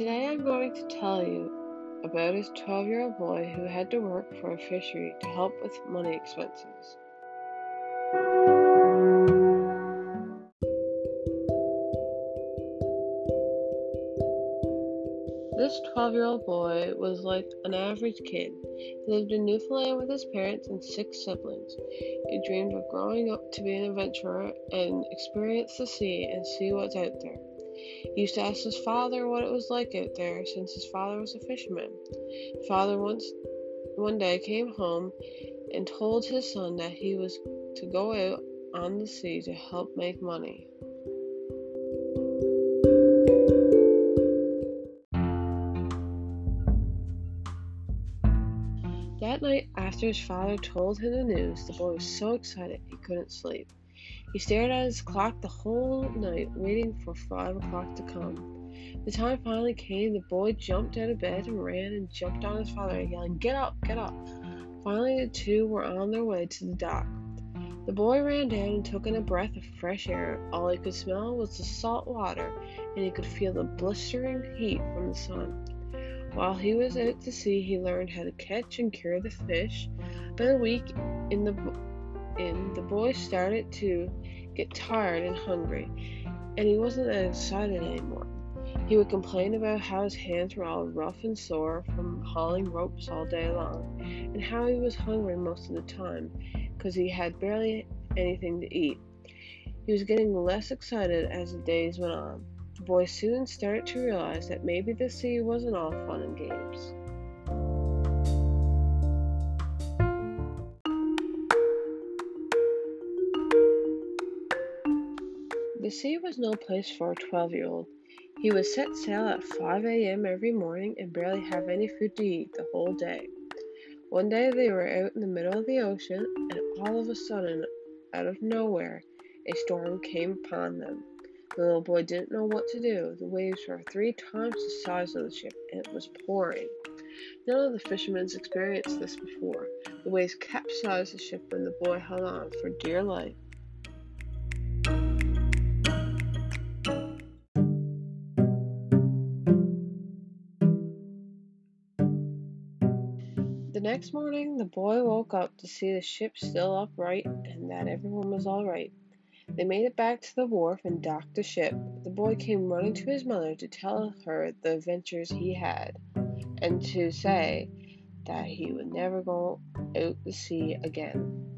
I'm going to tell you about a 12 year old boy who had to work for a fishery to help with money expenses. This 12 year old boy was like an average kid. He lived in Newfoundland with his parents and six siblings. He dreamed of growing up to be an adventurer and experience the sea and see what's out there. He used to ask his father what it was like out there since his father was a fisherman. Father once one day came home and told his son that he was to go out on the sea to help make money. That night, after his father told him the news, the boy was so excited he couldn't sleep. He stared at his clock the whole night, waiting for five o'clock to come. The time finally came, the boy jumped out of bed and ran and jumped on his father, yelling, Get up, get up! Finally, the two were on their way to the dock. The boy ran down and took in a breath of fresh air. All he could smell was the salt water, and he could feel the blistering heat from the sun. While he was out to sea, he learned how to catch and cure the fish. About a week in the in, the boy started to get tired and hungry, and he wasn't as excited anymore. He would complain about how his hands were all rough and sore from hauling ropes all day long, and how he was hungry most of the time because he had barely anything to eat. He was getting less excited as the days went on. The boy soon started to realize that maybe the sea wasn't all fun and games. The sea was no place for a 12 year old. He would set sail at 5 a.m. every morning and barely have any food to eat the whole day. One day they were out in the middle of the ocean, and all of a sudden, out of nowhere, a storm came upon them. The little boy didn't know what to do. The waves were three times the size of the ship, and it was pouring. None of the fishermen experienced this before. The waves capsized the ship, and the boy held on for dear life. Next morning, the boy woke up to see the ship still upright and that everyone was all right. They made it back to the wharf and docked the ship. The boy came running to his mother to tell her the adventures he had and to say that he would never go out to sea again.